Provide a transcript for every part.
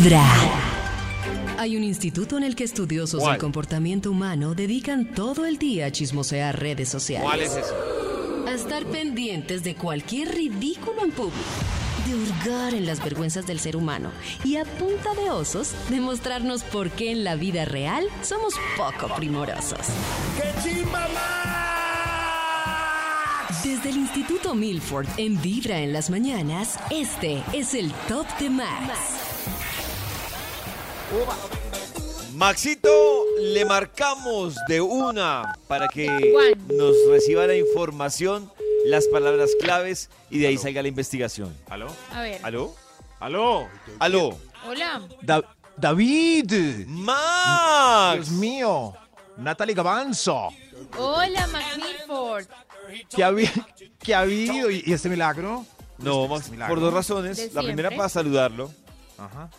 Vibra. Hay un instituto en el que estudiosos ¿Cuál? del comportamiento humano dedican todo el día a chismosear redes sociales. ¿Cuál es ese? A estar pendientes de cualquier ridículo en público. De hurgar en las vergüenzas del ser humano. Y a punta de osos, demostrarnos por qué en la vida real somos poco primorosos. Desde el Instituto Milford en Vibra en las mañanas, este es el Top de Max. Maxito, le marcamos de una para que Juan. nos reciba la información, las palabras claves y de ahí salga la investigación. ¿Aló? A ver. ¿Aló? ¿Aló? ¿Aló? Hola. Da- David. ¡Max! Dios mío. Natalie Gavanzo. Hola, Mac Milford. ¿Qué ha, qué ha habido? ¿Y, este milagro? No, Este Max, milagro. por dos razones. De La primera para saludarlo. Ajá.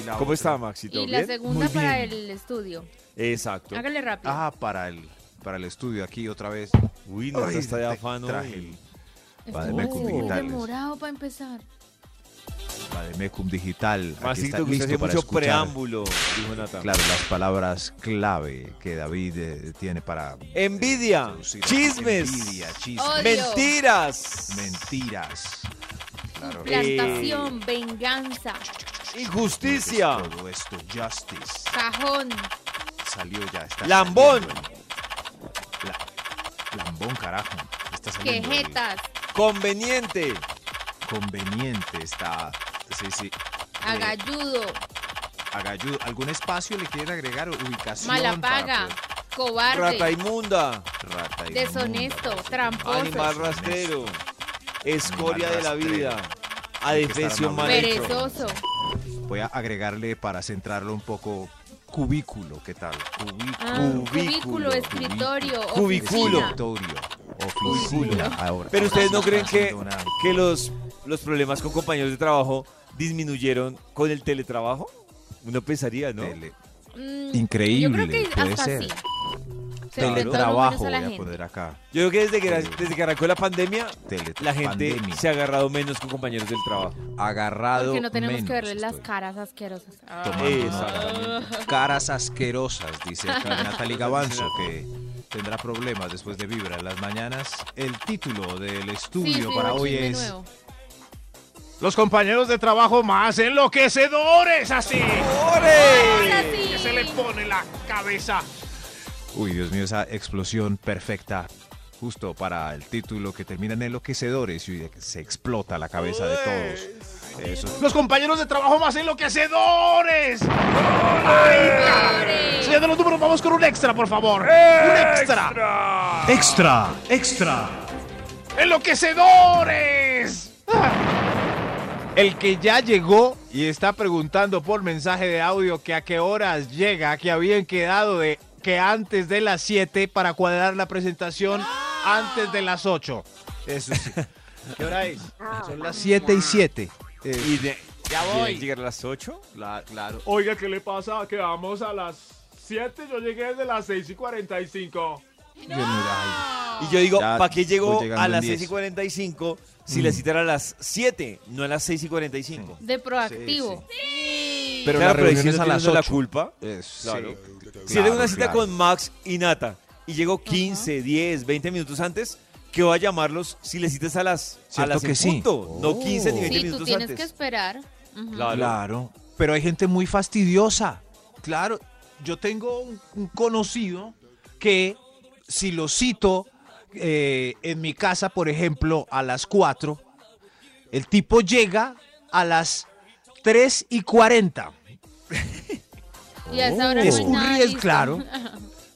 Y la ¿Cómo está, Maxito? Y la ¿Bien? segunda Muy para bien. el estudio. Exacto. Hágale rápido. Ah, para el, para el estudio aquí otra vez. Uy, no Ay, está de afano. traje el- Bademecum muy digitales. demorado para empezar. Vademecum Digital. Aquí Maxito, está que usted listo hace para mucho escuchar, preámbulo, dijo. Claro, las palabras clave que David eh, tiene para Envidia, introducir. chismes, Envidia, chismes. Odio. mentiras, Mentiras. Claro. Plantación, venganza, injusticia, Todo esto, justice. cajón, Salió ya. Está Lambón. la- lambón, carajo. Está saliendo el quejetas, conveniente, Conveniente está. Sí, sí. agalludo, Agalludo. ¿Algún espacio le quieren agregar? Ubicación. mala para paga, poder- cobarde, rata inmunda, Rata inmunda, deshonesto, tramposo, animal rastrero, escoria de la rastrero. vida, adefesio mal perezoso, Voy a agregarle para centrarlo un poco. Cubículo, ¿qué tal? Cubículo. ah, Cubículo, cubículo, escritorio, Cubículo. oficina. Escritorio. Oficina. Ahora, Pero ustedes no creen que, una- que los, los problemas con compañeros de trabajo disminuyeron con el teletrabajo? Uno pensaría, ¿no? tele- Mm, Increíble, Yo creo que puede hasta ser. sí. Teletrabajo voy a poner acá. Yo creo que desde que, desde que arrancó la pandemia, la gente pandemia. se ha agarrado menos con compañeros del trabajo. Agarrado Porque no tenemos menos que verle las estoy. caras asquerosas. Tomando Exactamente. Caras asquerosas, dice acá Natalie Gavanzo, que tendrá problemas después de Vibra en las mañanas. El título del estudio sí, para hoy es... nuevo. Los compañeros de trabajo más enloquecedores, así. Sí. Que se le pone la cabeza. Uy, Dios mío, esa explosión perfecta. Justo para el título que termina en enloquecedores y se explota la cabeza de todos. Eso. Los compañeros de trabajo más enloquecedores. Peores. Señor de los números, vamos con un extra, por favor. Un extra. Extra, extra. ¡Enloquecedores! El que ya llegó y está preguntando por mensaje de audio que a qué horas llega, que habían quedado de que antes de las 7 para cuadrar la presentación antes de las 8. Eso sí. ¿Qué hora es? Son las 7 y 7. Y de, ya ¿quieren llegar a las 8? claro. Oiga, ¿qué le pasa? Que vamos a las 7, yo llegué desde las 6 y 45. Y yo digo, ¿para qué llegó voy a las 10. 6 y 45 si la cita era a las 7, no a las 6 y 45? De proactivo. Pero Claro, la pero reunión es a las uno la 8. culpa. Es- Claro. sí, Si tengo una cita claro. con Max y Nata y llego 15, 10, 20 minutos antes, ¿qué voy a llamarlos si les citas a las, a las en que sí. punto? No Oh. 15 ni 20 Sí, tú minutos tienes antes. que esperar. Claro. Claro, pero hay gente muy fastidiosa. Claro, yo tengo un, un conocido que si lo cito eh, en mi casa, por ejemplo, a las 4, el tipo llega a las 3 y 40. Y a esa hora es no hay un nada riesgo, listo. claro.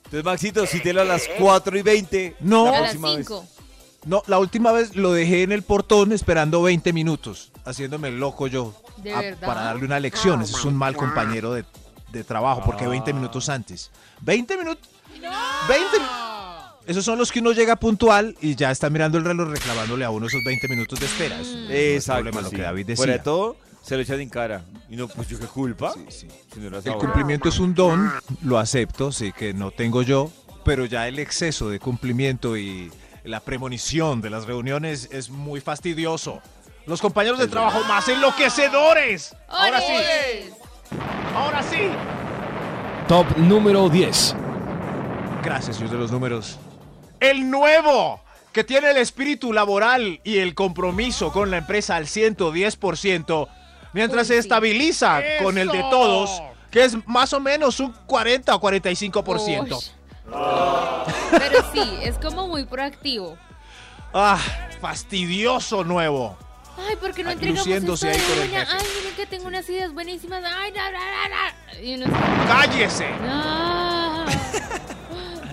Entonces, Maxito, cítelo a las 4 y 20. No. la a las próxima vez. 5. No, la última vez lo dejé en el portón esperando 20 minutos, haciéndome el loco yo. ¿De a- verdad? Para darle una lección. Ese es un mal compañero de, de trabajo, porque 20 minutos antes. 20 minutos. 20 Esos son los que uno llega puntual y ya está mirando el reloj reclamándole a uno esos 20 minutos de espera. Eso no es Exacto. problema, lo sí. que David decía. Fuera de todo, se lo echan en cara. Y no, pues yo qué culpa. Sí, sí. Si no El cumplimiento es un don, lo acepto, sí que no tengo yo, pero ya el exceso de cumplimiento y la premonición de las reuniones es muy fastidioso. Los compañeros de trabajo más enloquecedores. Ahora sí, ahora sí. Top número 10. Gracias, señor de los números. El nuevo, que tiene el espíritu laboral y el compromiso con la empresa al 110%, mientras Uy, se sí. estabiliza con el de todos, que es más o menos un 40 o 45%. Ush. Pero sí, es como muy proactivo. Ah, fastidioso nuevo. Ay, porque no entregamos esto ahí de el jefe. Ay, miren que tengo unas ideas buenísimas. Ay, na, na, na, na. Y uno ¡Cállese! no.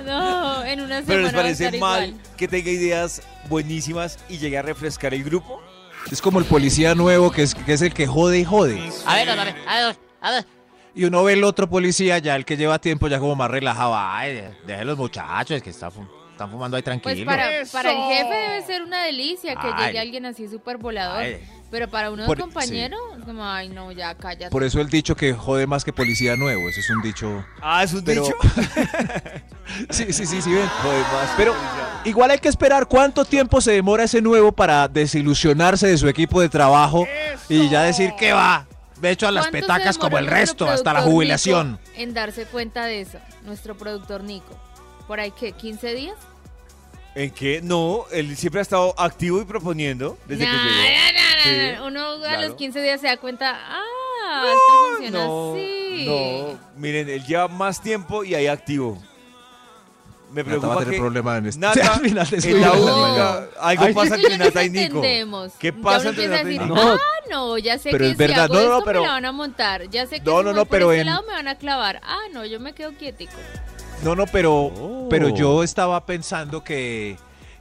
No, en una semana Pero les va a parece estar mal igual. que tenga ideas buenísimas y llegue a refrescar el grupo. Es como el policía nuevo que es, que es el que jode y jode. A ver, a ver, a ver, a ver. Y uno ve el otro policía ya, el que lleva tiempo ya como más relajado. Ay, deje los muchachos que están, fu- están fumando ahí Pues tranquilo. para, para el jefe debe ser una delicia que Ay. llegue alguien así súper volador. Ay. Pero para uno de compañero, es como, ay, no, ya cállate. Por eso el dicho que jode más que policía nuevo. Ese es un dicho. Ah, es un Pero- dicho. Sí, sí, sí, sí, ven. Joder, más Pero policía. Igual hay que esperar cuánto tiempo se demora ese nuevo para desilusionarse de su equipo de trabajo y ya decir que va. De hecho, a las ¿Cuánto se petacas como el resto, hasta la jubilación. Nico En darse cuenta de eso, nuestro productor Nico. ¿Por ahí qué? ¿15 días? ¿En qué? No, él siempre ha estado activo y proponiendo desde Nah, que llegó. nah, nah, Sí, nah, nah. Uno a claro. los 15 días se da cuenta, ah, esto funciona no, así. no. Miren, él lleva más tiempo y ahí activo. Me preocupa que problema en Nata al final de su es la única. Algo Ay, pasa entre Nata y Nico. entendemos. ¿Qué pasa entre Nata y Nico? No. ah, no, ya sé Pero que es verdad, si hago no, no, esto pero- me la van a montar. Ya sé que No, si no, no, pero este en- lado me van a clavar. Ah, no, yo me quedo quietico. No, no, pero, Oh. pero yo estaba pensando que,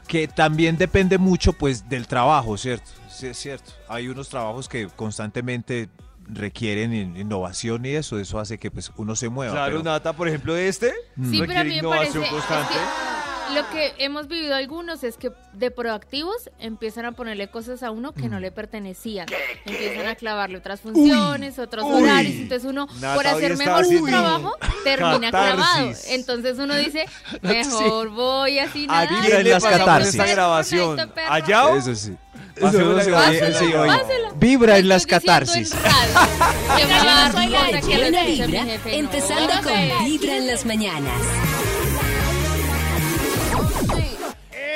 que también depende mucho pues del trabajo, ¿cierto? Sí, es cierto. Hay unos trabajos que constantemente requieren in- innovación y eso, eso hace que pues uno se mueva. Claro, pero- Nata, por ejemplo, este. Sí, pero a mí me parece es que lo que hemos vivido algunos es que de proactivos empiezan a ponerle cosas a uno que no le pertenecían. Empiezan a clavarle otras funciones, otros uy. horarios. Entonces uno, Nata por hacer mejor su trabajo, termina catarsis. clavado. Entonces uno dice, mejor voy así ¿A nada. Quién en le las catarsis. esta grabación? ¿Allá? Eso sí. Sí. Vibra en las catarsis. empezando con Vibra en las mañanas.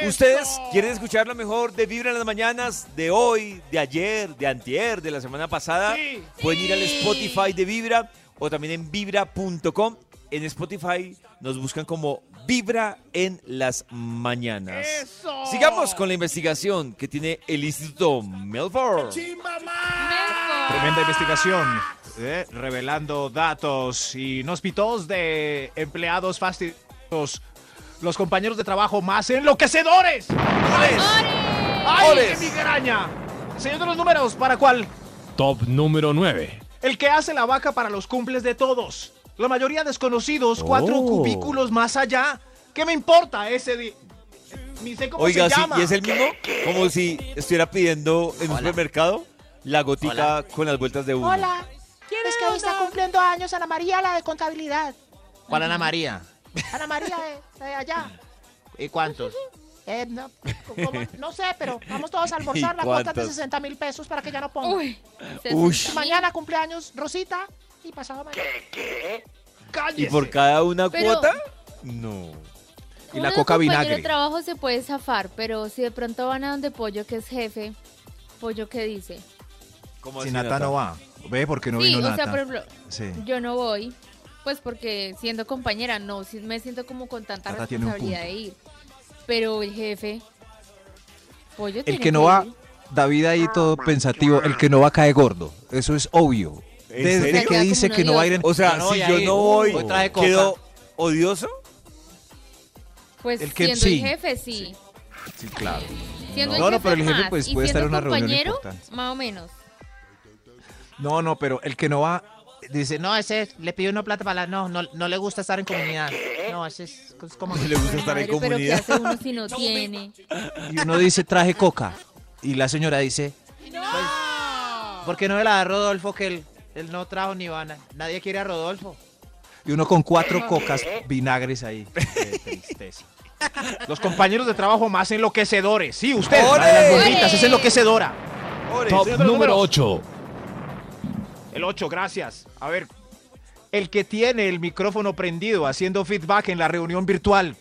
¿Ustedes quieren escuchar lo mejor de Vibra en las mañanas de hoy, de ayer, de antier, de la semana pasada? Pueden ir al Spotify de Vibra o también en vibra.com. En Spotify nos buscan como Vibra en las mañanas. Sigamos con la investigación que tiene el Instituto Melford. Tremenda investigación, eh, revelando datos inhóspitos de empleados fastidiosos. Los compañeros de trabajo más enloquecedores. ¡Ay, qué migraña! Señor de los números, ¿para cuál? Top número 9. El que hace la vaca para los cumples de todos. La mayoría desconocidos, cuatro Oh. cubículos más allá. ¿Qué me importa ese di- Ni sé cómo Oiga, se sí, llama. y es el mismo, como si estuviera pidiendo en un supermercado la gotica con las vueltas de uno. Hola. Es que hoy está cumpliendo años Ana María, la de contabilidad. ¿Cuál Ana María? Ana María de, de allá. ¿Y cuántos? Eh, no, como- no sé, pero vamos todos a almorzar. La cuota de cuántos? 60 mil pesos para que ya no ponga. Uy. Uy. Mañana cumpleaños Rosita y pasado mañana. ¿Y por cada una Pero- cuota? No. Y la Uno de coca compañero vinagre. de trabajo se puede zafar, pero si de pronto van a donde Pollo, que es jefe, Pollo, ¿qué dice? ¿Cómo Si así, Nata no va. Ve porque no sí, vino o Nata. sea, por ejemplo, Sí. yo no voy, pues porque siendo compañera, no, sí me siento como con tanta Nata tiene un responsabilidad de ir. Pero el jefe, Pollo El tiene que no va, ir. David ahí todo pensativo, el que no va cae gordo. Eso es obvio. ¿En Desde serio? que dice que no va a ir en... O sea, no si yo ir. no voy. ¿quedo odioso? Pues el que- siendo sí. el jefe, sí. Sí, claro. Siendo No, el no, jefe pero el jefe, más, pues, puede estar en una reunión compañero, importante. Más o menos. No, no, pero el que no va dice, no, No, ese le pidió una plata para la... No, no, no le gusta estar en comunidad. No, ese es, es como... Le gusta estar en Madre, pero ¿qué comunidad. hace uno si no tiene? y uno dice, traje coca. Y la señora dice, ¿Por qué no me la da Rodolfo que él, él no trajo ni van? Nadie quiere a Rodolfo. y uno con cuatro cocas vinagres ahí. Qué tristeza. Los compañeros de trabajo más enloquecedores. Sí, usted, la de las gorditas, es enloquecedora. Ores. Top número números. 8. El 8, gracias. A ver, el que tiene el micrófono prendido haciendo feedback en la reunión virtual.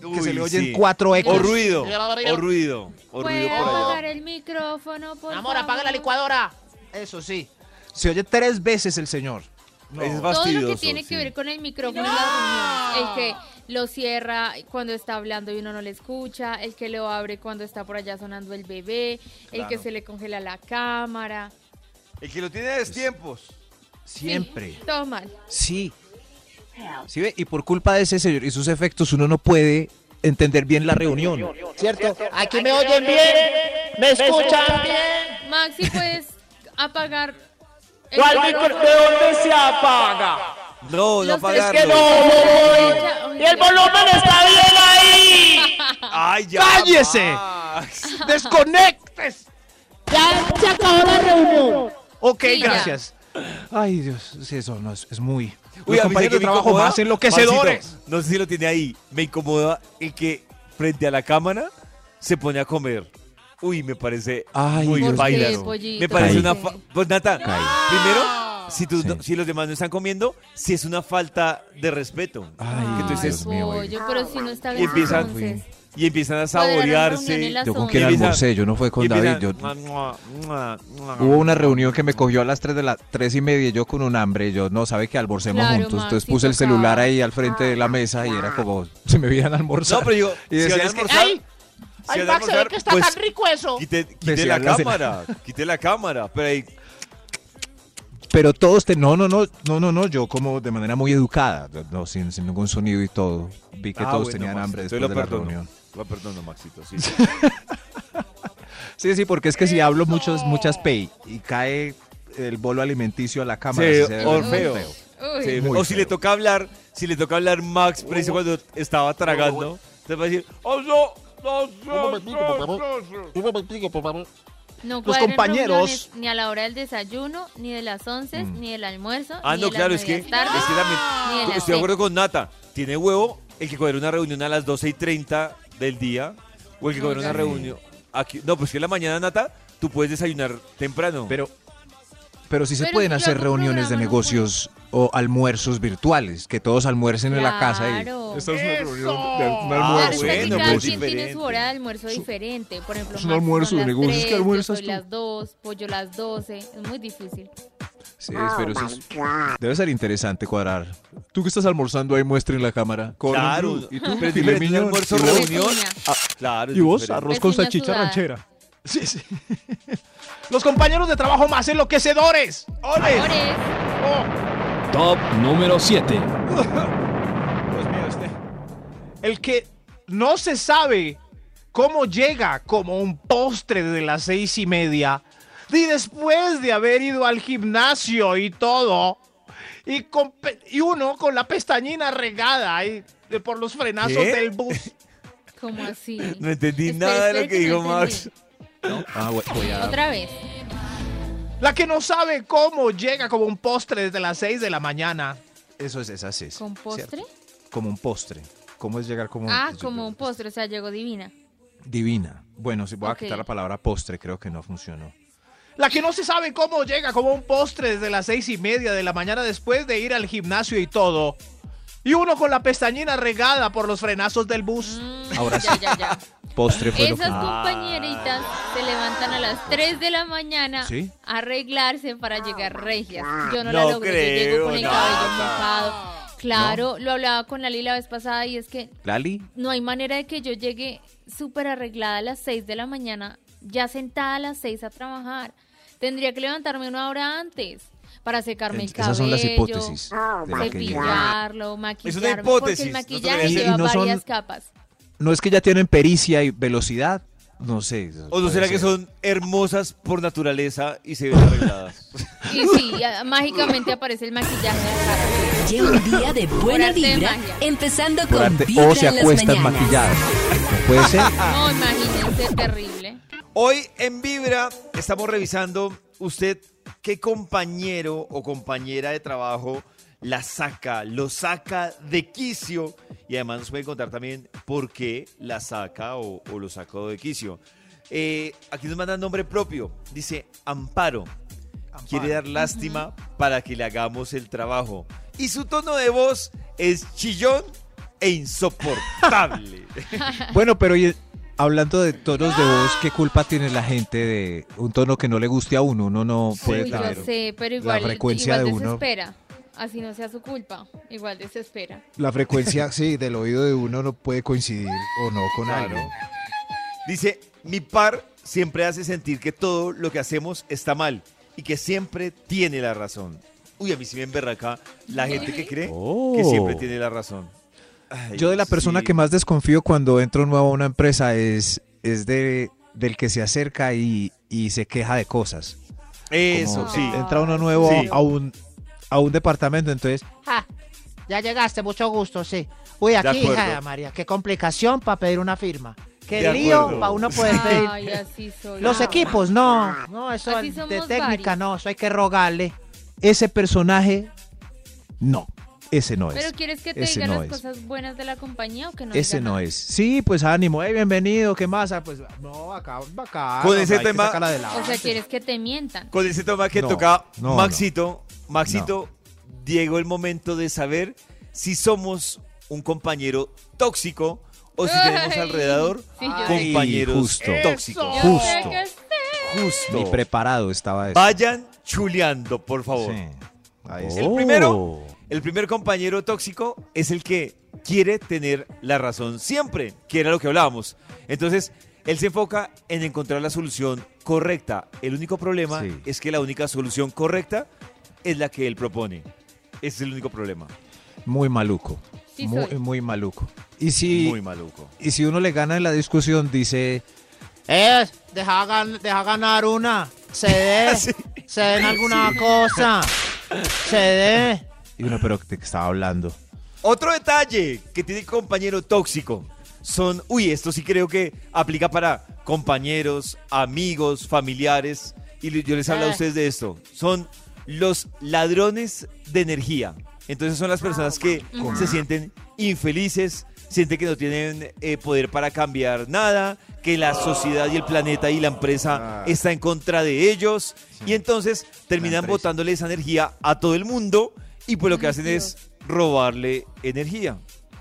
que Uy, se le oyen sí. cuatro O ecos. ruido, o ruido, o ¿Puede ruido por apagar allá. el micrófono, por amor, apaga la favor? licuadora. Eso sí. Se oye tres veces el señor. No. Es Todo lo que tiene que ver con el micrófono en las reuniones. El que lo cierra cuando está hablando y uno no le escucha. El que lo abre cuando está por allá sonando el bebé. El que se le congela la cámara. El que lo tiene a destiempos. Siempre. Sí, todo mal. Sí. ¿Sí ve? Y por culpa de ese señor y sus efectos uno no puede entender bien la reunión. ¿Cierto? Aquí me oyen bien, me escuchan bien. Maxi, puedes apagar ¿Cuál micrófono? ¿De dónde se apaga? No, no apagarlo. que no. Y el volumen está bien ahí. Ay, ya. ¡Cállese! ¡Desconectes! Ya se acabó la reunión. Ok, Sí, ya. gracias. Ay, Dios, sí, eso no es, es muy... Uy, a mí que me trabajo incomoda, más enloquecedores. Maxito, no sé si lo tiene ahí. Me incomoda el que frente a la cámara se pone a comer. Uy, me parece Ay, muy Dios baila. Me parece Caí. una... fa- Pues Nata, primero, si, tú Sí. no- si los demás no están comiendo, si es una falta de respeto. Ay, que tú dices, Dios mío, oiga. pollo, pero si no está Y empiezan- entonces. Y empiezan a saborearse. Yo con empiezan- almorcé, yo no fue con David. Yo. Hubo una reunión que me cogió a las 3 de la tres y media, y yo con un hambre, yo no sabe que almorcemos Claro, juntos. Entonces puse el celular ahí al frente de la mesa y era como se me veían almorzar. No, pero digo, y decían a si ay, Max, se ve que está pues, tan rico eso. Quite, la cámara, quite la cámara. Pero ahí, Pero todos te, no, no, no, no, no, no, yo como de manera muy educada, no, sin, sin ningún sonido y todo. Vi que Ah, todos bueno, tenían Max, hambre después de la perdono. reunión. Lo perdono, Maxito. Sí. Sí, sí, porque es que si hablo muchos, muchas pay y cae el bolo alimenticio a la cámara, Sí, se feo. Muy o si le toca hablar, si le toca hablar Max, preciso cuando estaba tragando, te va a decir, Oh, no, no, no, no, no, no. No Los compañeros- Ni a la hora del desayuno, ni de las once, ni del almuerzo. ah, ni no, de las claro, es que, tardes, es que también, las estoy de acuerdo con Nata, tiene huevo el que coger una reunión a las 12 y 30 del día, o el que No, coger una reunión, aquí, no, pues que en la mañana, Nata, tú puedes desayunar temprano. Pero, pero sí se Pero pueden si hacer reuniones de programa, no negocios o almuerzos virtuales, que todos almuercen en la casa y Claro. Esta es una reunión de un Ah, Claro, almuerzo. que aquí bueno, cada pues quien tiene diferente. su hora de almuerzo diferente. Por ejemplo, Es un almuerzo de las negocios, ¿qué tres, almuerzas yo soy tú? las 2, pollo las 12. Es muy difícil. Sí, pero eso es- debe ser interesante cuadrar. Tú que estás almorzando ahí muestra en la cámara. Con claro, un- y tú, pero mignon, almuerzo reunión. Ah, claro, Y vos, arroz con salchicha ranchera. Sí, sí. Los compañeros de trabajo más enloquecedores. ¡Ole! Ores, Top número 7. Dios mío, este. El que no se sabe cómo llega como un postre de las seis y media y después de haber ido al gimnasio y todo y, con y uno con la pestañina regada ahí de por los frenazos ¿Qué? del bus. ¿cómo así? No entendí Espera, nada de lo que que no dijo Max. Entendí. Ah, voy- voy a- Otra vez. La que no sabe cómo llega como un postre desde las 6 de la mañana. Eso es, es así. es, ¿Con postre? ¿cierto? Como un postre. ¿Cómo es llegar como Ah, yo- como un postre, o sea, llegó divina. Divina. Bueno, si voy a Ok. quitar la palabra postre, creo que no funcionó. La que no se sabe cómo llega como un postre desde las seis y media de la mañana después de ir al gimnasio y todo. Y uno con la pestañina regada por los frenazos del bus. Mm, Ahora ya, sí. ya, ya. Postre fue lo que... Esas compañeritas se levantan a las 3 de la mañana ¿Sí? a arreglarse para llegar regias. Yo no, la No logro, yo llego con el no, cabello no. mojado. Claro, lo hablaba con Lali la vez pasada y es que ¿Lali? no hay manera de que yo llegue súper arreglada a las 6 de la mañana, ya sentada a las 6 a trabajar. Tendría que levantarme una hora antes para secarme el cabello. Esas son las hipótesis. Cepillarlo, maquillarme. Es una hipótesis, Porque el maquillaje lleva no son- varias capas. No es que ya tienen pericia y velocidad. No sé. ¿O no será que son hermosas por naturaleza y se ven arregladas? Y sí, mágicamente aparece el maquillaje. Lleva un día de buena de vibra, empezando Por con Vibra o se acuestan maquilladas. ¿No puede ser? No, imagínense, terrible. Hoy en Vibra estamos revisando usted qué compañero o compañera de trabajo la saca, lo saca de quicio y además nos puede contar también por qué la saca o, o lo sacó de quicio. Eh, aquí nos mandan nombre propio. Dice Amparo. Quiere dar lástima para que le hagamos el trabajo. Y su tono de voz es chillón e insoportable. Bueno, pero y- hablando de tonos de voz, ¿qué culpa tiene la gente de un tono que no le guste a uno? Uno no puede sé, pero la igual, frecuencia igual de uno. desespera. Así no sea su culpa, igual desespera. La frecuencia, sí, del oído de uno no puede coincidir o no con Claro. algo. Dice, mi par siempre hace sentir que todo lo que hacemos está mal y que siempre tiene la razón. Uy, a mí sí me emberraca la gente que cree que siempre tiene la razón. Ay, Yo de la persona sí. que más desconfío cuando entro nuevo a una empresa es, es de, del que se acerca y, y se queja de cosas. Eso, Como sí. Entra uno nuevo Sí. a, un, a un departamento, entonces Ja, ya llegaste, mucho gusto, sí. Uy, aquí, hija, María, qué complicación para pedir una firma. Qué De lío acuerdo. para uno poder pedir. Ay, así soy. Los yo. equipos, no. No, eso Así de técnica, varios. no. Eso hay que rogarle. ese personaje, no, ese no es. Pero quieres que te Ese digan no las es. cosas buenas de la compañía o que no Ese no nada? es. Sí, pues ánimo, hey, bienvenido, ¿qué más? Ah, Pues no, acá, acá. Con ese tema-. O sea, quieres que te mientan. Con ese tema que No, toca no, Maxito, Maxito, llegó el momento de saber si somos un compañero tóxico o si tenemos Ay, alrededor sí, yo Ay, compañeros justo. tóxicos. Justo. Justo. Ni preparado estaba eso. Vayan chuleando, por favor. Sí. Ahí El primero, el primer compañero tóxico es el que quiere tener la razón siempre, que era lo que hablábamos. Entonces, él se enfoca en encontrar la solución correcta. El único problema Sí. es que la única solución correcta es la que él propone. Ese es el único problema. Muy maluco. Sí muy, soy. muy maluco. Y si, Muy maluco. y si uno le gana en la discusión, dice, Eh, deja, gan- deja ganar una. Cede. Sí. Cede en alguna cosa. Cede. y uno, pero ¿de qué estaba hablando? Otro detalle que tiene el compañero tóxico son, uy, esto sí creo que aplica para compañeros, amigos, familiares, y yo les hablo a Eh. ustedes de esto, son los ladrones de energía. Entonces son las personas que se sienten infelices, sienten que no tienen eh, poder para cambiar nada, que la sociedad y el planeta y la empresa Ah. está en contra de ellos, y entonces terminan botándole esa energía a todo el mundo, y pues lo que hacen es robarle energía.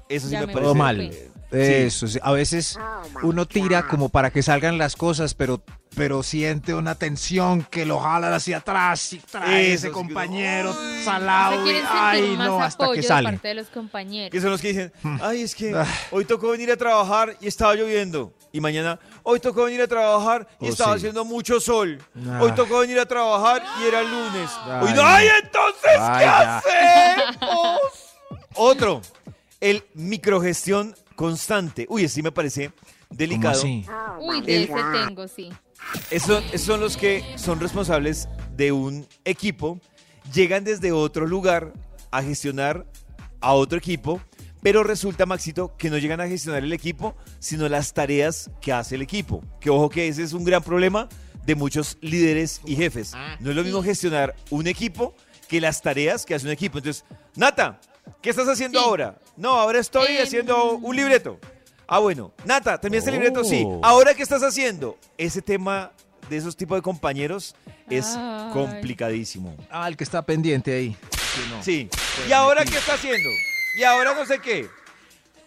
Eso sí Ya me me parece. Todo mal. Eso, sí. a veces uno tira como para que salgan las cosas, pero, pero siente una tensión que lo jalan hacia atrás y trae Eso, ese compañero salado. y- ay, no, hasta que de sale. parte de los compañeros. Que son los que dicen, ay, es que Ah. hoy tocó venir a trabajar y estaba lloviendo. Y mañana, hoy tocó venir a trabajar y Oh, estaba sí. haciendo mucho sol. Ah. Hoy tocó venir a trabajar y era lunes. Ay, Hoy no, no. ¡ay, entonces Ay, qué ya. hacemos! Otro, el microgestión constante. Uy, ese sí me parece ¿Cómo delicado. así? Uy, de El- ese tengo, sí. Esos, esos son los que son responsables de un equipo, llegan desde otro lugar a gestionar a otro equipo, pero resulta, Maxito, que no llegan a gestionar el equipo, sino las tareas que hace el equipo. Que ojo que ese es un gran problema de muchos líderes y jefes. No es lo mismo gestionar un equipo que las tareas que hace un equipo. Entonces, Nata, ¿qué estás haciendo Sí. ahora? No, ahora estoy Em, haciendo un libreto. Ah, bueno. Nata, ¿terminaste el libreto? Sí. Oh. ¿Ahora qué estás haciendo? Ese tema de esos tipos de compañeros es Ay. complicadísimo. Ah, el que está pendiente ahí. Sí, no. Sí. ¿Y ahora qué está haciendo? Y ahora no sé qué.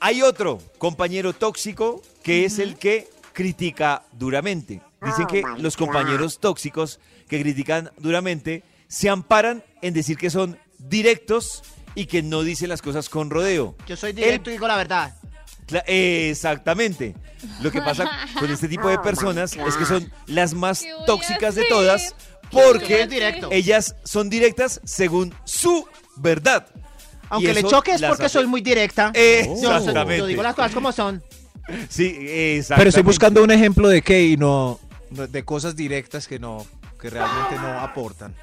Hay otro compañero tóxico que es el que critica duramente. Dicen que los compañeros tóxicos que critican duramente se amparan en decir que son directos y que no dicen las cosas con rodeo. Yo soy directo y digo la verdad. Cla- Exactamente. Lo que pasa con este tipo de personas es que son las más ¿Qué voy a tóxicas de todas Yo porque ellas son directas según su verdad. Aunque le choque es porque hace- soy muy directa. Yo, Exactamente. yo digo las cosas como son. Sí, exactamente. Pero estoy buscando un ejemplo de qué y no no- de cosas directas que no que realmente no aportan.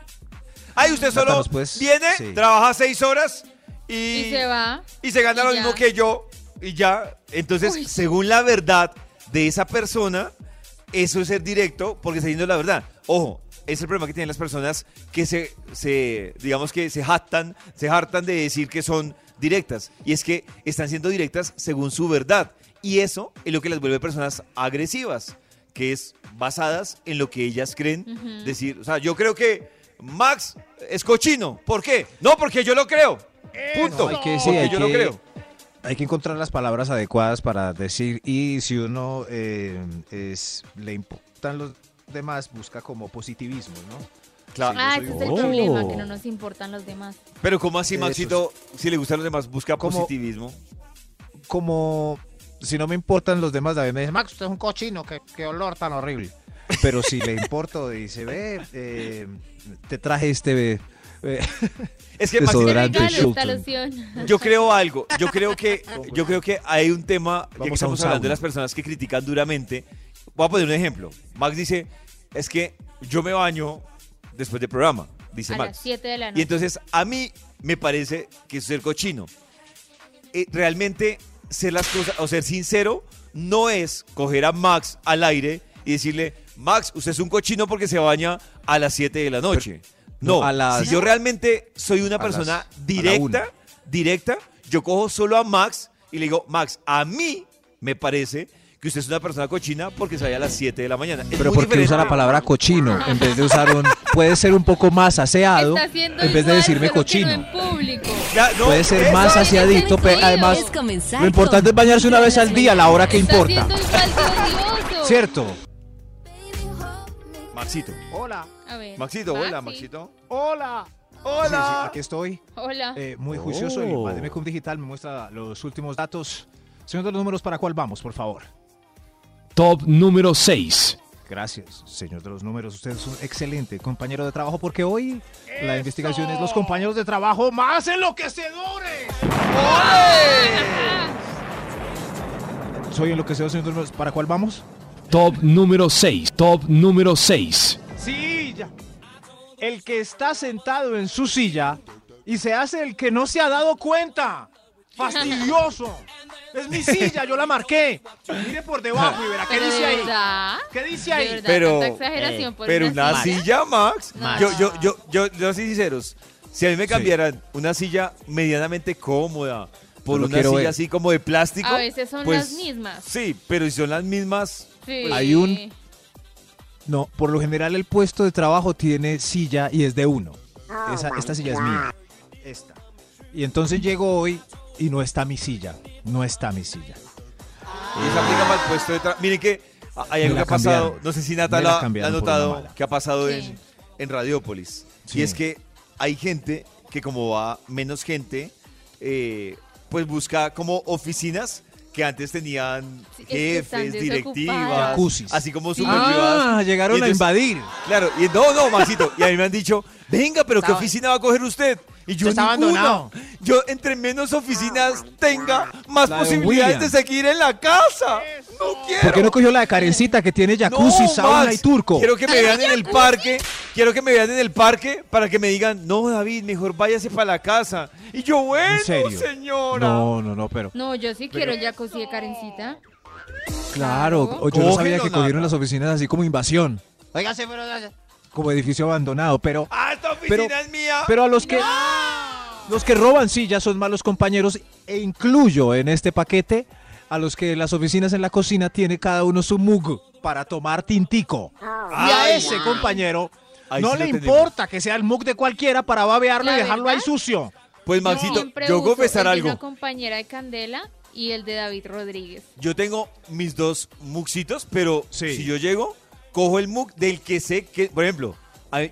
Ay, usted solo Cuéntanos, pues. viene, Sí. trabaja seis horas y, Y se va. y se gana y lo ya. mismo que yo y ya. Entonces, Uy. según la verdad de esa persona, eso es ser directo porque está diciendo la verdad. Ojo, es el problema que tienen las personas que se, se digamos que se jactan, se hartan de decir que son directas. Y es que están siendo directas según su verdad. Y eso es lo que las vuelve personas agresivas. que es basadas en lo que ellas creen decir. O sea, yo creo que Max es cochino. ¿Por qué? No, porque yo lo creo. Punto. No, hay que- sí, porque hay yo lo que- creo. Hay que encontrar las palabras adecuadas para decir y si uno eh, es, le importan los demás, busca como positivismo, ¿no? Claro. Ah, ese es el cochino. problema, que no nos importan los demás. Pero ¿cómo así, Maxito? Si le gustan los demás, busca Como- positivismo. Como si no me importan los demás, David me dice, Max, usted es un cochino, qué, qué olor tan horrible. Pero si le importo, dice, ve, eh, te traje este... eh, Es que Desodorante yo creo algo. Yo creo que yo creo que hay un tema, ya que Vamos a estamos hablando de las personas que critican duramente. Voy a poner un ejemplo. Max dice, es que yo me baño después del programa, dice A Max. las 7 de la Y noche. entonces a mí me parece que eso es ser cochino. Eh, realmente ser las cosas, o ser sincero, no es coger a Max al aire y decirle, Max, usted es un cochino porque se baña a las 7 de la noche. no, no, a las- si yo realmente soy una a persona las- directa, directa, yo cojo solo a Max y le digo, Max, a mí me parece que usted es una persona cochina porque se vaya a las 7 de la mañana. Es Pero muy ¿por qué usa la palabra cochino en vez de usar un... Puede ser un poco más aseado en vez de decirme cochino. no en público. Ya, no, Puede ser eso- más aseadito, pero además lo importante es bañarse una vez al día, la hora que importa. igual. ¿Cierto? Maxito. Hola, A ver. Maxito, Maxi. hola, Maxito. hola. Sí, sí, aquí estoy. Hola. Eh, muy juicioso. Oh. El Mademecum Digital me muestra los últimos datos. Señor de los números, ¿para cuál vamos, por favor? Top número 6. Gracias, señor de los números. Usted es un excelente compañero de trabajo porque hoy la investigación es los compañeros de trabajo más enloquecedores. Soy enloquecedor, señor de los números. ¿Para cuál vamos? Top número 6. Top número 6. Silla. El que está sentado en su silla y se hace el que no se ha dado cuenta. Fastidioso. Es mi silla, yo la marqué. Mire por debajo y verá qué Pero dice ahí. verdad. ¿Qué dice ahí? verdad, Pero- exageración por Pero una silla. silla, Max. Yo, yo, yo, yo, yo soy sinceros. Si a mí me cambiaran una silla medianamente cómoda por No una silla ver. así como de plástico. A veces son pues, las mismas. Sí, pero si son las mismas. Sí. Hay un- No, por lo general el puesto de trabajo tiene silla y es de uno. Esa, esta silla es mía. Esta. Y entonces llego hoy y no está mi silla. No está mi silla. Y se aplica para el puesto de trabajo. Miren que ah, hay algo que ha pasado. No sé si Nata la la ha notado que ha pasado Sí. en, en Radiópolis. Sí. Y es que hay gente que como va menos gente, eh, pues busca como oficinas que antes tenían jefes, directivas, Jacuzzis. así como super privadas. Ah, llegaron a invadir. Claro, y no, no, Maxito. Y a mí me han dicho, venga, pero ¿qué oficina va a coger usted? Y yo Está abandonado. Yo entre menos oficinas tenga, más La de posibilidades de seguir en la casa. No quiero. ¿Por qué no cogió la de Karencita que tiene jacuzzi, No, sauna Max, y turco? Quiero que me vean en el parque. Quiero que me vean en el parque para que me digan, no, David, mejor váyase para la casa. Y yo, bueno, ¿En serio? señora. No, no, no, pero No, yo sí quiero el jacuzzi de Karencita. claro, yo no sabía que cogieron las oficinas así como invasión, Óigase, pero... como edificio abandonado, pero Ah, esta oficina Pero- es mía. pero a los que los que roban sillas son malos compañeros e incluyo en este paquete a los que las oficinas en la cocina tiene cada uno su mug para tomar tintico. y a ese wow. compañero Ahí no sí le importa que sea el mug de cualquiera para babearlo y dejarlo ahí verdad, sucio. Pues Maxito, Siempre yo confesar algo. una compañera de Candela y el de David Rodríguez. Yo tengo mis dos muxitos, pero Sí. si yo llego, cojo el mug del que sé que, por ejemplo,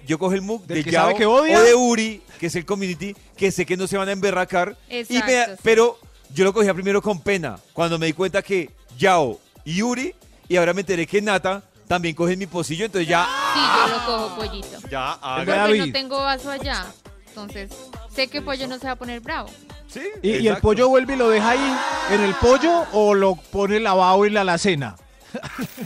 yo cojo el mug Del de que Yao sabe que odia. o de Uri, que es el community, que sé que no se van a emberracar. y me- Exacto, sí. Pero yo lo cogía primero con pena, cuando me di cuenta que Yao y Uri, y ahora me enteré que Nata también cogen mi pocillo, entonces ya, Sí, yo lo cojo pollito. ya, de Porque no tengo vaso allá. Entonces, sé que pollo no se va a poner bravo. sí, Y, y el pollo vuelve y lo deja ahí en el pollo o lo pone lavado en la alacena.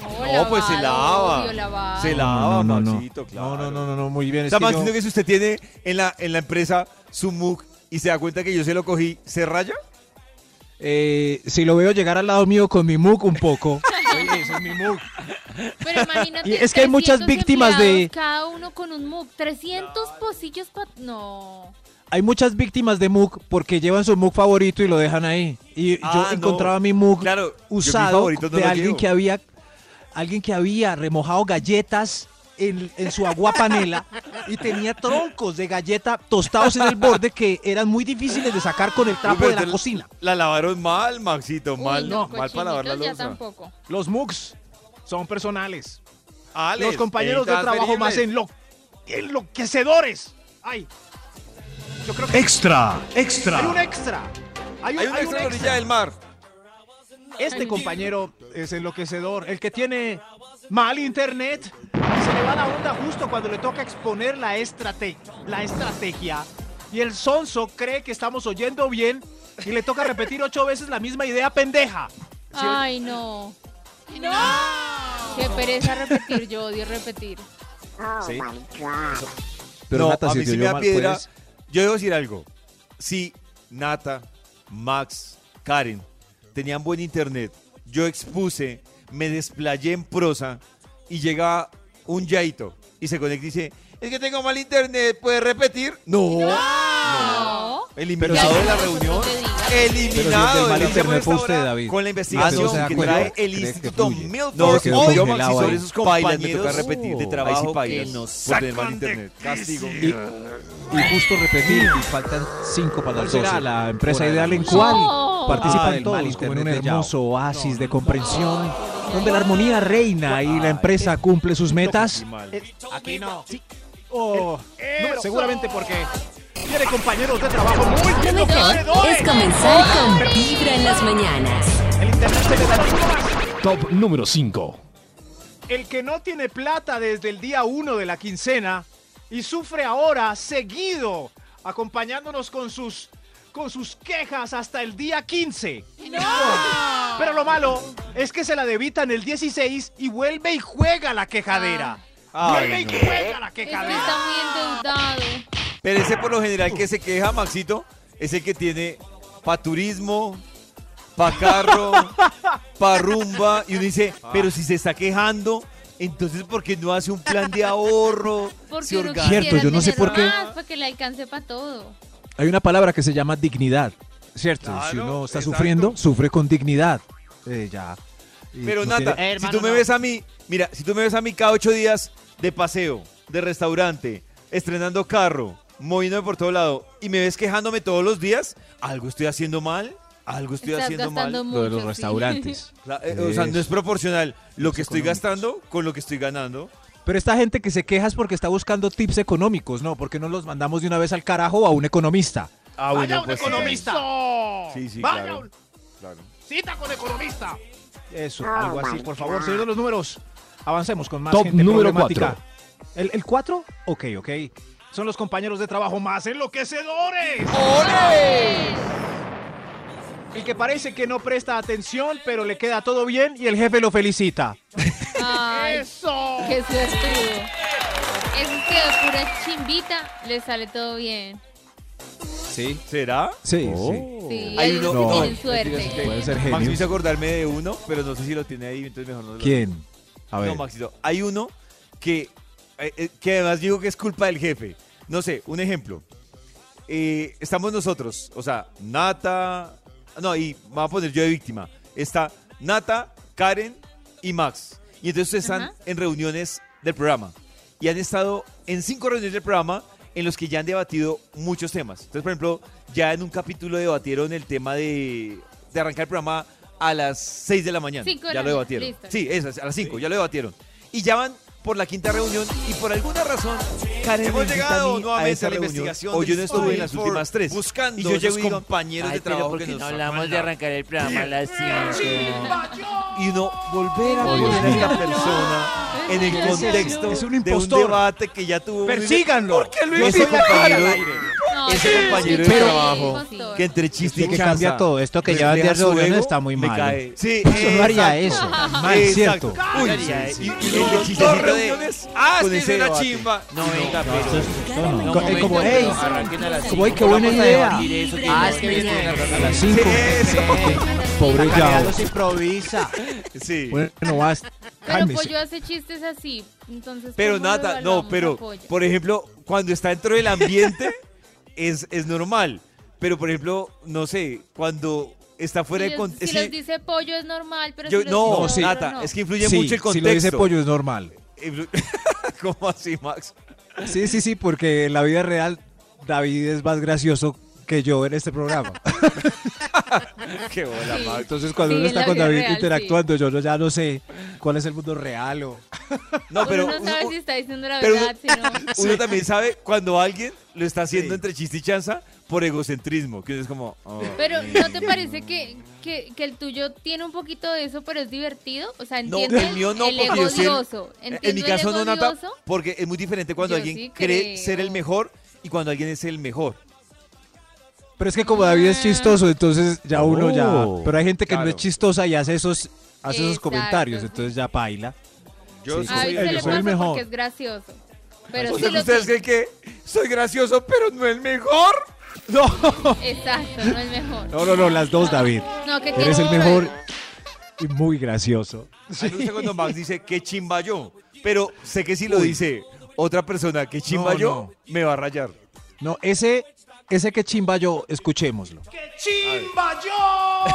No, No, pues se lava. lavado. Se lava, no, no, Maxito, claro. no, no, no, muy bien. O es sea, que yo- Maxito, que si usted tiene en la, en la empresa su mug y se da cuenta que yo se lo cogí, ¿se raya? eh, si lo veo llegar al lado mío con mi mug un poco. Oye, ese es mi mug. Pero imagínate. Y es que hay muchas 300 víctimas de- Cada uno con un mug. 300 pocillos para. No. Hay muchas víctimas de mug porque llevan su mug favorito y lo dejan ahí. Y Ah, yo no. encontraba mi mug Claro, mi usado no de alguien llevo. que había alguien que había remojado galletas en, en su agua panela y tenía troncos de galleta tostados en el borde que eran muy difíciles de sacar con el trapo Uy, de la cocina. La lavaron mal, Maxito, Uy, mal, no, mal para lavar la losa. Los MOOCs son personales. Alex, Los compañeros de trabajo más enlo enloquecedores. Ay, yo creo que Extra, hay extra. un extra. Hay un, Hay un hay extra en la orilla del mar. Este compañero es enloquecedor, el que tiene mal internet. y Se le va la onda justo cuando le toca exponer la, estrate la estrategia. Y el sonso cree que estamos oyendo bien y le toca repetir ocho veces la misma idea pendeja. Ay, no. No. Qué pereza repetir, yo odio repetir. Sí. no, Nata, a si mí sí me da mal, piedra. puedes- Yo debo decir algo. Si Nata, Max, Karen tenían buen internet, yo expuse, me desplayé en prosa y llega un yaito y se conecta y dice, es que tengo mal internet, ¿puedes repetir? No. No. Eliminado Pero de la reunión. Pero Eliminado. si el de la internet fue restaurante usted, David. Con la Ah, investigación no se da que trae el Instituto. Milford. No, Hoy, congelado Maxi, ahí. esos Pailas, me compañeros toca repetir de Uh, trabajo sí que nos por tener mal internet. Castigo. Y, y justo repetir, y faltan cinco para ¿Cuál las será 12. la empresa Por ideal en No. cual participan Ah, el todos como en un hermoso oasis de comprensión donde la armonía reina y la empresa cumple sus metas? Aquí no. Oh, no, seguramente porque tiene compañeros de trabajo muy Lo bien mejor enloquecedores. es comenzar con Vibra en las mañanas. El internet se le da. Top número 5. El que no tiene plata desde el día 1 de la quincena y sufre ahora seguido, acompañándonos con sus con sus quejas hasta el día 15. Pero lo malo es que se la debitan el 16 y vuelve y juega la quejadera. vuelve Ay, y no. juega la quejadera. está muy endeudado. Pero ese por lo general que se queja, Maxito, es el que tiene pa' turismo, pa' carro, pa' rumba. Y uno dice, pero si se está quejando, entonces ¿por qué no hace un plan de ahorro? Porque se uno organiza? Cierto, yo no sé por qué. más para que le alcance para todo. Hay una palabra que se llama dignidad. ¿Cierto? Claro, si uno está exacto. sufriendo, sufre con dignidad. Eh, ya. Pero no Nata, tiene- Eh, si tú me no. ves a mí, mira, si tú me ves a mí cada ocho días de paseo, de restaurante, estrenando carro, moviéndome por todo lado, y me ves quejándome todos los días, algo estoy haciendo mal, algo estoy Estás haciendo mal. mucho. lo de los sí. restaurantes. O sea, eh, o sea, no es proporcional lo que estoy gastando con lo que estoy ganando. Pero esta gente que se queja es porque está buscando tips económicos, ¿no? Porque no los mandamos de una vez al carajo a un economista. Ah, Vaya un pues economista. Sí, sí, Vaya claro. un- claro. Cita con economista. Eso, algo así, por favor, señor de los números. Avancemos con más Top gente número problemática. cuatro. ¿El, ¿El 4? Ok, ok. Son los compañeros de trabajo más enloquecedores. El que parece que no presta atención, pero le queda todo bien y el jefe lo felicita. Ay, ¡Eso! qué suertudo. Es que de pura chimbita le sale todo bien. ¿Sí? ¿Será? Sí, Sí, Hay hay uno- unos que no, tienen suerte. Puede ser genio. hizo acordarme de uno, pero no sé si lo tiene ahí, entonces mejor no lo ¿Quién? A ver. No, Maxito, hay uno que, que además digo que es culpa del jefe. No sé, un ejemplo. Eh, estamos nosotros, o sea, Nata, no, y vamos a poner yo de víctima. Está Nata, Karen y Max. Y entonces están Ajá. en reuniones del programa. Y han estado en cinco reuniones del programa en los que ya han debatido muchos temas. Entonces, por ejemplo, ya en un capítulo debatieron el tema de, de arrancar el programa a las 6 de la mañana. Cinco de ya la lo mañana, debatieron. listo. Sí, esas, a las 5, ya lo debatieron. Y ya van por la quinta reunión y por alguna razón Karen Hemos llegado a nuevamente esa a la reunión, investigación o yo no estuve en las últimas tres. buscando y yo llego y digo, compañeros de trabajo que nos hablamos de arrancar el programa a las 5. y uno volver a Oh, poner a esta persona en el contexto es un de un impostor. debate que ya tuvo. Persíganlo. ¿Por qué lo Yo aquí compañero, al aire. No, ese sí, compañero sí, de sí, trabajo que entre chiste y que chanza cambia todo. Esto que llevan refleja 10 su reuniones ego, está muy me mal. cae. Sí, Yo no haría eso. Mal, Exacto. ¿cierto? Uy, Haría sí, eso. y, y Dos el chistecito de reuniones. ah, con es ese una debate. chimba. No, venga, pero. No, Co- eh, momento, como, pero hey, arranquen a las como, hey, cinco. qué buena Vamos a idea. debatir eso que Ah, no es que quieren viene arrancar A a las las 5. Eso. Pobre Yao. Se improvisa. Sí. Bueno, vas. Pero Cálmese. Pollo hace chistes así. Entonces, Pero ¿cómo lo nada, no, evaluamos a pero Pollo? por ejemplo, cuando está dentro del ambiente es, es normal. Pero por ejemplo, no sé, cuando está fuera si de contexto. si les dice pollo es normal, pero Yo, si les no, dice No, sí. otro, Nata, no. es que influye Sí, mucho el si contexto. lo dice pollo es normal. ¿Cómo así, Max? Sí, sí, sí, porque en la vida real David es más gracioso que yo en este programa. Qué bola, Sí. Entonces cuando Sí, uno está con David real, interactuando, yo no- ya no sé cuál es el mundo real o... No, pero uno no sabe uno- si está diciendo la verdad, sino... uno también sabe cuando alguien lo está haciendo Sí. entre chiste y chanza por egocentrismo. Que uno es como. oh, Pero sí. ¿no te parece que, que, que el tuyo tiene un poquito de eso, pero es divertido? O sea, No, ¿entiendes? el mío no, el porque ego yo sí el- odioso. En mi ¿Entiendo el caso no, Nata, porque es muy diferente cuando Yo alguien sí cree creo. ser el mejor y cuando alguien es el mejor. Pero es que como David es chistoso, entonces ya uno ya... Oh, Pero hay gente que no claro. es chistosa y hace esos, hace esos Exacto, comentarios, sí. entonces ya baila. Yo Sí, A soy veces yo le soy el pasa mejor. porque es gracioso. Pero O sí sea, lo ¿Ustedes creen que soy gracioso, pero no el mejor? No, Exacto, no es mejor. no, no, no, las dos, David. No, que Eres el mejor y muy gracioso. A mí me gusta cuando Max dice que chimba yo. Pero sé que si lo Uy. dice otra persona que chimba No, yo, me va a rayar. No, ese, ese que chimba yo, escuchémoslo. ¡Qué chimba yo!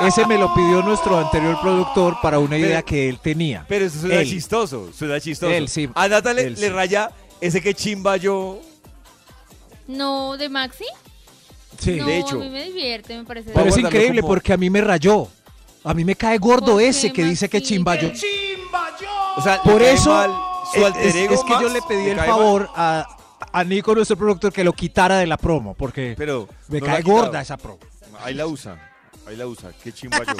Ese me lo pidió nuestro anterior productor para una idea Pero- que él tenía. Pero eso suena Él. chistoso. Suena chistoso. Él, sí. A Nata le, Él, le sí. raya ese que chimba yo. No, de Maxi. Sí. no, de hecho. a mí me divierte, me parece. Pero es increíble como- porque a mí me rayó. A mí me cae gordo ¿Por qué, ese que dice que chimba yo. ¡Qué chimba yo! O sea, Por eso mal su es, alter es- ego, es que yo le pedí el favor a, a Nico, nuestro productor, que lo quitara de la promo, porque Pero me no cae gorda esa promo. Ahí la usa. Ahí la usa. Qué chimba yo.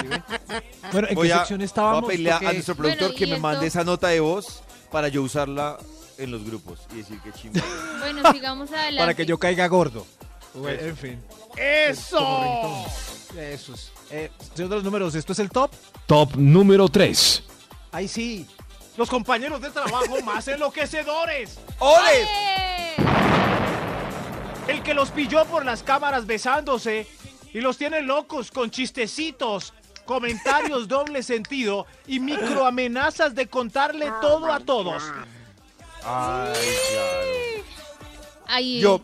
Bueno, ¿en Voy qué a, sección voy a estábamos? pedirle a nuestro Bueno, productor que ¿y me esto? mande esa nota de voz para yo usarla en los grupos y decir que chimba. Bueno, sigamos adelante. para que yo caiga gordo. Bueno, en fin. ¡Eso! Esos. Eh, señor de los números, ¿esto es el top? Top número 3. Ahí sí. Los compañeros de trabajo más enloquecedores. ¡Oles! ¡Eh! El que los pilló por las cámaras besándose y los tiene locos con chistecitos, comentarios doble sentido y microamenazas de contarle todo a todos. Ay, claro. Yo,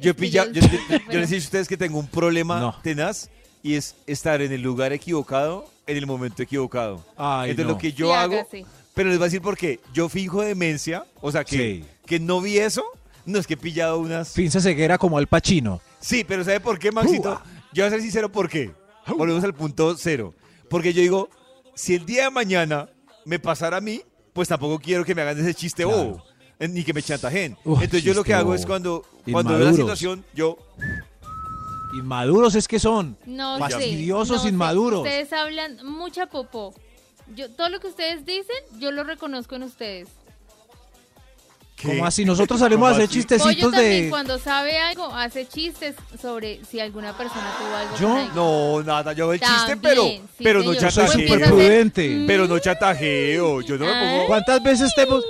yo he pillado, yo- yo, yo- les he dicho a ustedes que tengo un problema No. tenaz y es estar en el lugar equivocado en el momento equivocado. Ay, Entonces no. lo que yo Sí, hago, hágase. pero les voy a decir por qué. Yo finjo demencia, o sea que, Sí. que no vi eso. No es que he pillado unas. Finza ceguera como al Pachino. Sí, pero ¿sabe por qué, Maxito? Yo voy a ser sincero, ¿por qué? Volvemos al punto cero. Porque yo digo, si el día de mañana me pasara a mí, pues tampoco quiero que me hagan ese chiste Claro. bobo, eh, ni que me chantajen. Uf, Entonces yo lo que hago es cuando, cuando veo la situación, yo Inmaduros es que son. No Fastidiosos, no inmaduros. Ustedes hablan mucha popó. Yo, todo lo que ustedes dicen, yo lo reconozco en ustedes. Como así? Nosotros salimos a ¿Cómo hacer así? Pollo chistecitos también de. cuando sabe algo hace chistes sobre si alguna persona tuvo algo ¿Yo? con alguien. No, nada, yo veo el chiste, También, pero, sí, pero no señor. Yo soy súper prudente. Pero no chantajeo, yo no me Ah. pongo... ¿Cuántas veces te hemos-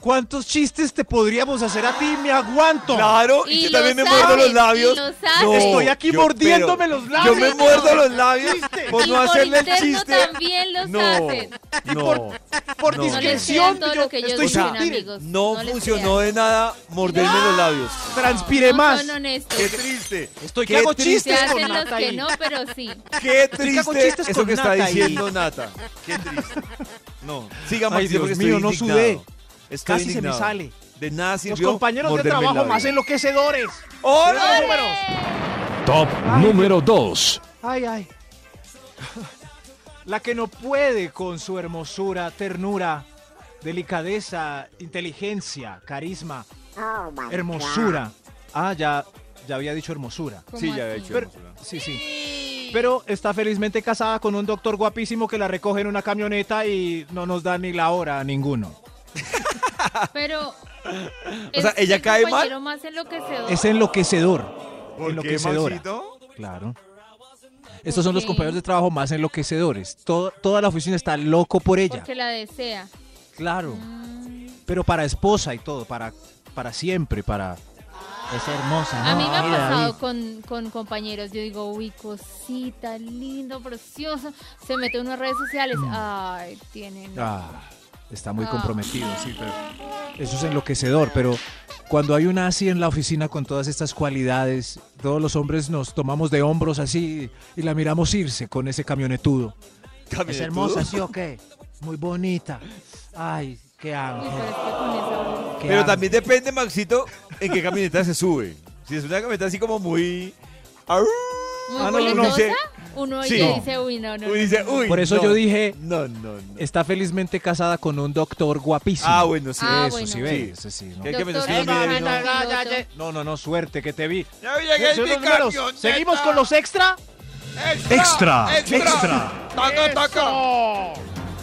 ¿Cuántos chistes te podríamos hacer a ti? Me aguanto. Claro, y, Y yo también me muerdo los labios. lo saben. Estoy aquí yo- mordiéndome pero los Yo labios. me Sí, muerdo no. los labios por y no por hacerle el chiste. también lo No, hacen. no, Por no. No discreción, todo yo que estoy amigos. No, funcionó crean. de nada morderme los labios. Transpire No más. son honestos. Qué triste. Estoy que hago chistes con los Nata que no, pero sí. Qué triste eso que está diciendo Nata. Qué triste. No, siga Maxito Dios porque mío, estoy no sudé. Estoy Casi se me indignado. sale. De nada Los sirvió compañeros de trabajo más enloquecedores. ¡Hola! Los números. Top número 2. Ay, ay. La que no puede con su hermosura, ternura, delicadeza, inteligencia, carisma, hermosura. Ah, ya, ya había dicho hermosura. ¿Cómo Sí, ya había Pero- hermosura. Sí, sí. Pero está felizmente casada con un doctor guapísimo que la recoge en una camioneta y no nos da ni la hora a ninguno. Pero. O sea, es ¿ella el cae mal? más enloquecedor. Es enloquecedor. ¿Por enloquecedora. Claro. Estos son los compañeros de trabajo más enloquecedores. Todo- toda la oficina está loco por ella. Porque la desea. Claro. Mm. Pero para esposa y todo, para, para siempre, para... Es hermosa. A mí me ha pasado con, con compañeros. Yo digo, uy, cosita, lindo, precioso. Se mete en unas redes sociales. Ay, tienen. Ah, está muy Ah. comprometido, sí, pero eso es enloquecedor, pero cuando hay una así en la oficina con todas estas cualidades, todos los hombres nos tomamos de hombros así y la miramos irse con ese camionetudo. ¿Es hermosa, sí o qué? Muy bonita. Ay, qué ángel. pero qué ángel. también depende, Maxito, en qué camioneta se sube. Si es una camioneta así como muy... Muy Ah, no, uno dice- uno Sí. No. dice, uy, no, no. Uy, no, dice, no. uy, Por eso no, yo dije, No, no, no. está felizmente casada con un doctor guapísimo. Ah, bueno, sí. Ah, Eso bueno. sí, ve, Sí. sí, ¿no? Que no, Ya, ya, ya. No, no, no, suerte que te vi. Los números. Seguimos con los extra. Extra, extra. ¡Eso!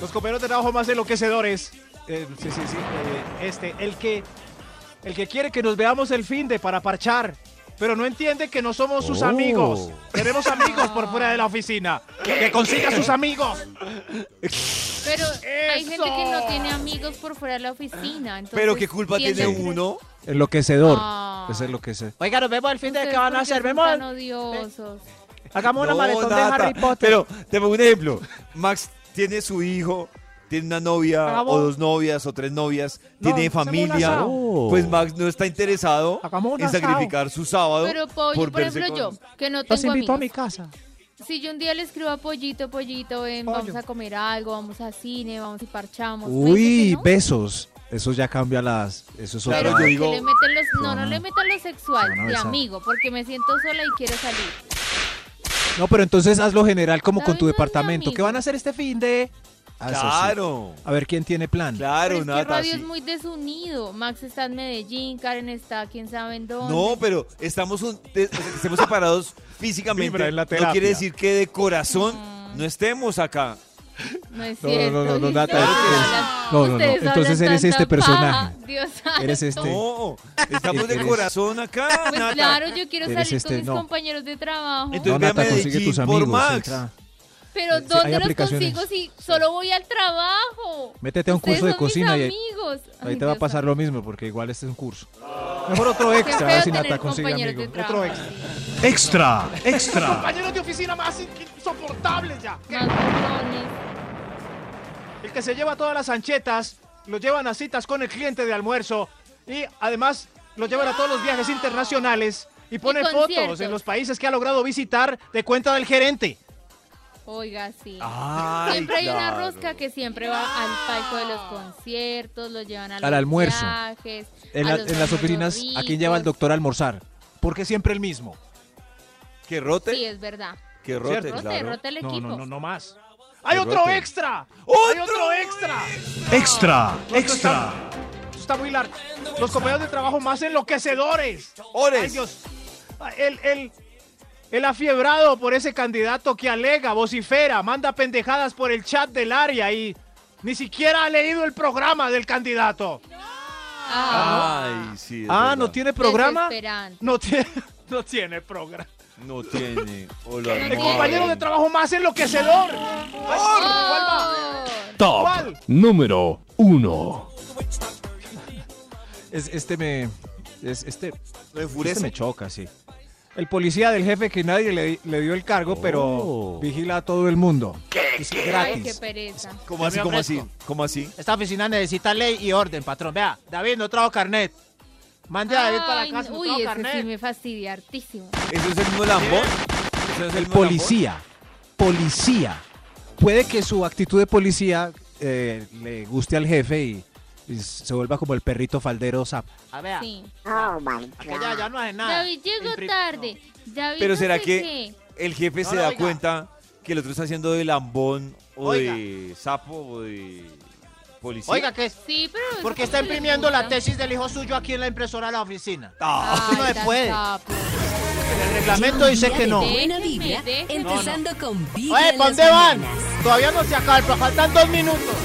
Los compañeros de trabajo más enloquecedores. Eh, sí, sí, sí. eh, este, el que, el que quiere que nos veamos el fin de para parchar, pero no entiende que no somos sus Oh. amigos. Tenemos amigos por fuera de la oficina. Que consiga sus amigos. Pero hay gente que no tiene amigos por fuera de la oficina. entonces Pero qué culpa tiene uno. Enloquecedor. Ah. Ese es lo que sé. Oiga, nos vemos el fin de que van a hacer. Vemos. tan odiosos. Hagamos una No, maratón de Harry Potter. Pero te pongo un ejemplo. Max tiene su hijo, tiene una novia Hagamos- o dos novias o tres novias, No, tiene familia. Pues Max no está interesado en sacrificar su sábado. Pero Pollo, por por, ejemplo, con- yo, que no Los tengo invito a amigos. mi casa. Si yo un día le escribo a Pollito, Pollito, ven, Pollo. vamos a comer algo, vamos a cine, vamos y parchamos. me Uy, no. besos. Eso ya cambia las. Eso es Pero otra- yo que digo- le meten los, no, No, le metan lo sexual, No, no, de esa- amigo, porque me siento sola y quiero salir. No, pero entonces hazlo general como con tu departamento. ¿Qué van a hacer este fin de? Ah, sí. Claro, A ver quién tiene plan. claro, Pero es que Nata, Radio sí. es muy desunido. Max está en Medellín, Karen está quién sabe en dónde. No, pero estamos un- estemos separados físicamente. La no quiere decir que de corazón no estemos acá. No es No, no, cierto. no, no, no, Nata, no, no, no, entonces eres este personaje. paja, Dios santo. Eres este. No, estamos de corazón acá, Pues Nata. claro, yo quiero Eres salir este, con mis no. compañeros de trabajo. Entonces- Nata, consigue tus por amigos. Max. entra. Pero hay ¿dónde los aplicaciones. consigo si solo voy al trabajo? Métete a un Ustedes curso de son mis cocina y ahí- amigos. Ahí Ay, te va a pasar lo mismo porque igual este es un curso. Mejor otro extra, a ver si Nata consigue amigo. Otro extra. Extra, extra. Compañeros de oficina más insoportables ya. El que se lleva todas las anchetas, lo llevan a citas con el cliente de almuerzo y además lo llevan a todos los viajes internacionales y pone fotos en los países que ha logrado visitar de cuenta del gerente. Oiga, sí. Ay, siempre hay una rosca que siempre va al palco de los conciertos, los llevan a Al los almuerzo. viajes, En, a la- los en las oficinas, ¿a quién lleva el doctor a almorzar? Porque siempre el mismo. Que rote, Sí, es verdad. que rote, Cierto. Rote, claro. rote el No, equipo. no, no, no más. ¡Hay otro rote. extra! ¡Hay ¡Otro otro extra! Extra, Esto extra. está- esto está muy largo. Los compañeros de trabajo más enloquecedores. Ores. Ay, Dios. El, el, el afiebrado por ese candidato que alega, vocifera, manda pendejadas por el chat del área y ni siquiera ha leído el programa del candidato. Ah, Ay, sí. es Ah. ¿no tiene programa? No tiene, no tiene programa. No tiene. O lo El compañero de trabajo más enloquecedor. Ay, ¿Cuál va? Oh, Top ¿Cuál? número 1. Es, este me. es- este, este enfurece. me choca, sí. El policía del jefe que nadie le, le dio el cargo, pero Oh. vigila a todo el mundo. Es Ay, qué pereza. ¿Cómo así, cómo así? ¿Cómo así? Esta oficina necesita ley y orden, patrón. Vea, David, no trajo carnet. Mande a David para Ay, la casa, no Uy, trajo ese carnet. sí me fastidia hartísimo. ¿Eso es el mismo lambón? ¿Eso es El mismo policía. Policía. Puede que su actitud de policía eh, le guste al jefe y se vuelva como el perrito faldero zap. A ver, Sí. aquella ya no hace nada. David llegó tarde. David Pero no ¿será sé que- qué. El jefe No, se no, da oiga. cuenta que el otro está haciendo de lambón o Oiga. de sapo o de policía. Oiga, ¿qué es? Sí, pero. Porque está imprimiendo la tesis del hijo suyo aquí en la impresora de la oficina. Ah, Eso no Ay, se puede. sapo. El reglamento dice que no. Buena Déjenme, vibra, déjenme. empezando con Vibra Oye, en ¿pa' las dónde van? Todavía no se acaba, pero faltan dos minutos.